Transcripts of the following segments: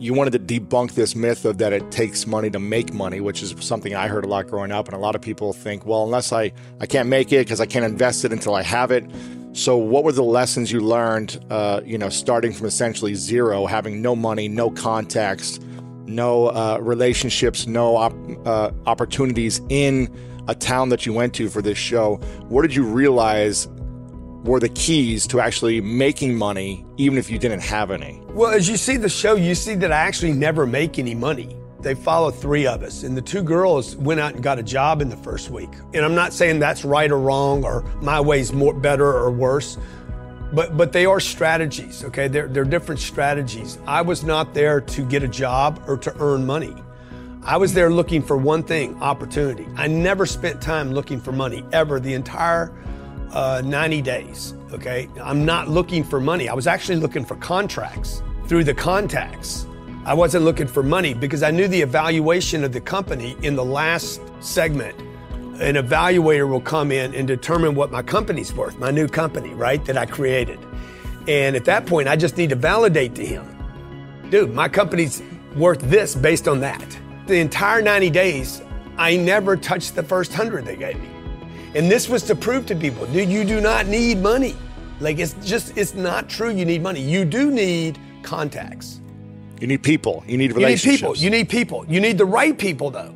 You wanted to debunk this myth of that it takes money to make money, which is something I heard a lot growing up. And a lot of people think, well, unless I, I can't make it because I can't invest it until I have it. So, what were the lessons you learned, uh, you know, starting from essentially zero, having no money, no contacts, no uh, relationships, no op- uh, opportunities in a town that you went to for this show? What did you realize were the keys to actually making money, even if you didn't have any? Well, as you see the show, you see that I actually never make any money. They follow three of us, and the two girls went out and got a job in the first week. And I'm not saying that's right or wrong, or my way's more better or worse, but but they are strategies. Okay, they're they're different strategies. I was not there to get a job or to earn money. I was there looking for one thing: opportunity. I never spent time looking for money ever. The entire uh, 90 days. Okay, I'm not looking for money. I was actually looking for contracts through the contacts. I wasn't looking for money because I knew the evaluation of the company in the last segment. An evaluator will come in and determine what my company's worth, my new company, right, that I created. And at that point, I just need to validate to him, dude, my company's worth this based on that. The entire 90 days, I never touched the first 100 they gave me. And this was to prove to people, dude, you do not need money. Like it's just, it's not true you need money. You do need contacts. You need people. You need You need relationships. people. You need people. You need the right people, though.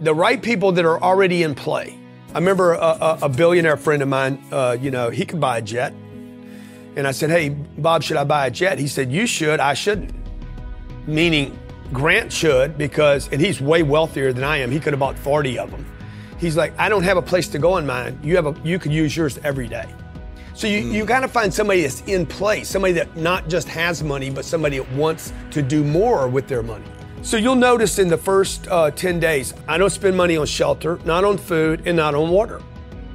The right people that are already in play. I remember a, a, a billionaire friend of mine, uh, you know, he could buy a jet. And I said, hey, Bob, should I buy a jet? He said, you should, I shouldn't. Meaning, Grant should because, and he's way wealthier than I am. He could have bought 40 of them. He's like, I don't have a place to go in mine. You have a, you could use yours every day. So you, you got to find somebody that's in place, somebody that not just has money, but somebody that wants to do more with their money. So you'll notice in the first uh, 10 days, I don't spend money on shelter, not on food, and not on water.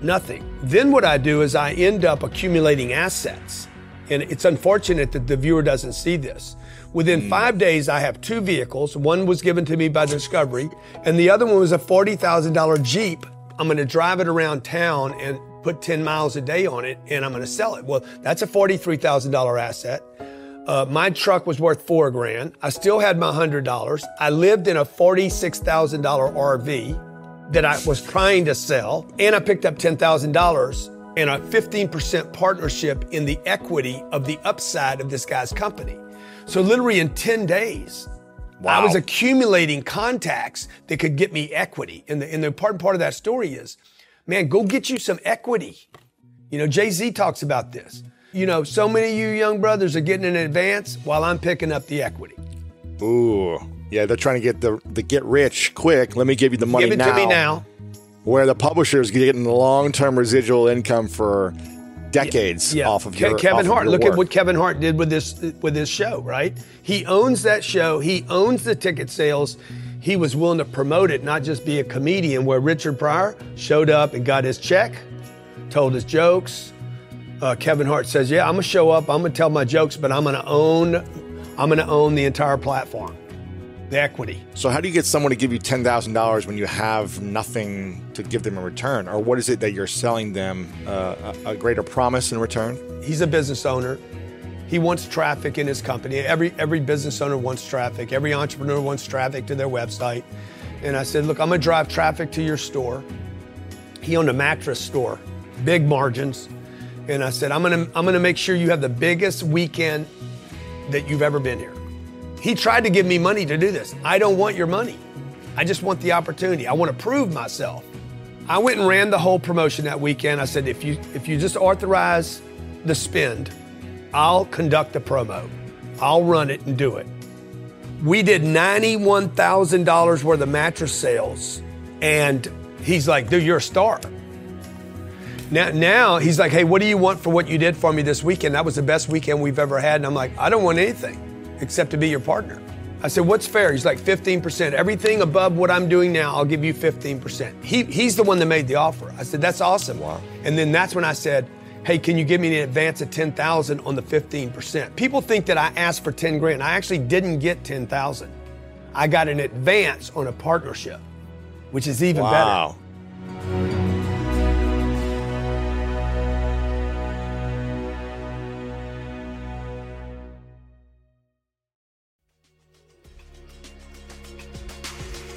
Nothing. Then what I do is I end up accumulating assets. And it's unfortunate that the viewer doesn't see this. Within five days, I have two vehicles. One was given to me by Discovery, and the other one was a $40,000 Jeep. I'm going to drive it around town and put 10 miles a day on it, and I'm going to sell it. Well, that's a $43,000 asset. Uh, my truck was worth four grand. I still had my $100. I lived in a $46,000 RV that I was trying to sell, and I picked up $10,000 and a 15% partnership in the equity of the upside of this guy's company. So literally in 10 days, I was accumulating contacts that could get me equity. And the, and the important part of that story is, man, go get you some equity. You know, Jay Z talks about this. You know, so many of you young brothers are getting an advance while I'm picking up the equity. Ooh, yeah, they're trying to get the the get rich quick. Let me give you the money Give it now. to me now. Where the publisher is getting the long term residual income for decades off of Ke- your Kevin Hart. your Look work. at what Kevin Hart did with this with this show, right? He owns that show. He owns the ticket sales. He was willing to promote it, not just be a comedian. Where Richard Pryor showed up and got his check, told his jokes. Uh, Kevin Hart says, "Yeah, I'm gonna show up. I'm gonna tell my jokes, but I'm gonna own. I'm gonna own the entire platform." The equity. So, how do you get someone to give you $10,000 when you have nothing to give them in return? Or what is it that you're selling them uh, a, a greater promise in return? He's a business owner. He wants traffic in his company. Every, every business owner wants traffic. Every entrepreneur wants traffic to their website. And I said, Look, I'm going to drive traffic to your store. He owned a mattress store, big margins. And I said, I'm going to I'm going to make sure you have the biggest weekend that you've ever been here. He tried to give me money to do this. I don't want your money. I just want the opportunity. I want to prove myself. I went and ran the whole promotion that weekend. I said, if you if you just authorize the spend, I'll conduct the promo. I'll run it and do it. We did $91,000 worth of mattress sales. And he's like, dude, you're a star. Now, now he's like, hey, what do you want for what you did for me this weekend? That was the best weekend we've ever had. And I'm like, I don't want anything except to be your partner. I said, what's fair? He's like, 15%. Everything above what I'm doing now, I'll give you 15%. He, he's the one that made the offer. I said, that's awesome. Wow. And then that's when I said, hey, can you give me an advance of 10,000 on the 15%? People think that I asked for 10 grand. I actually didn't get 10,000. I got an advance on a partnership, which is even wow. better.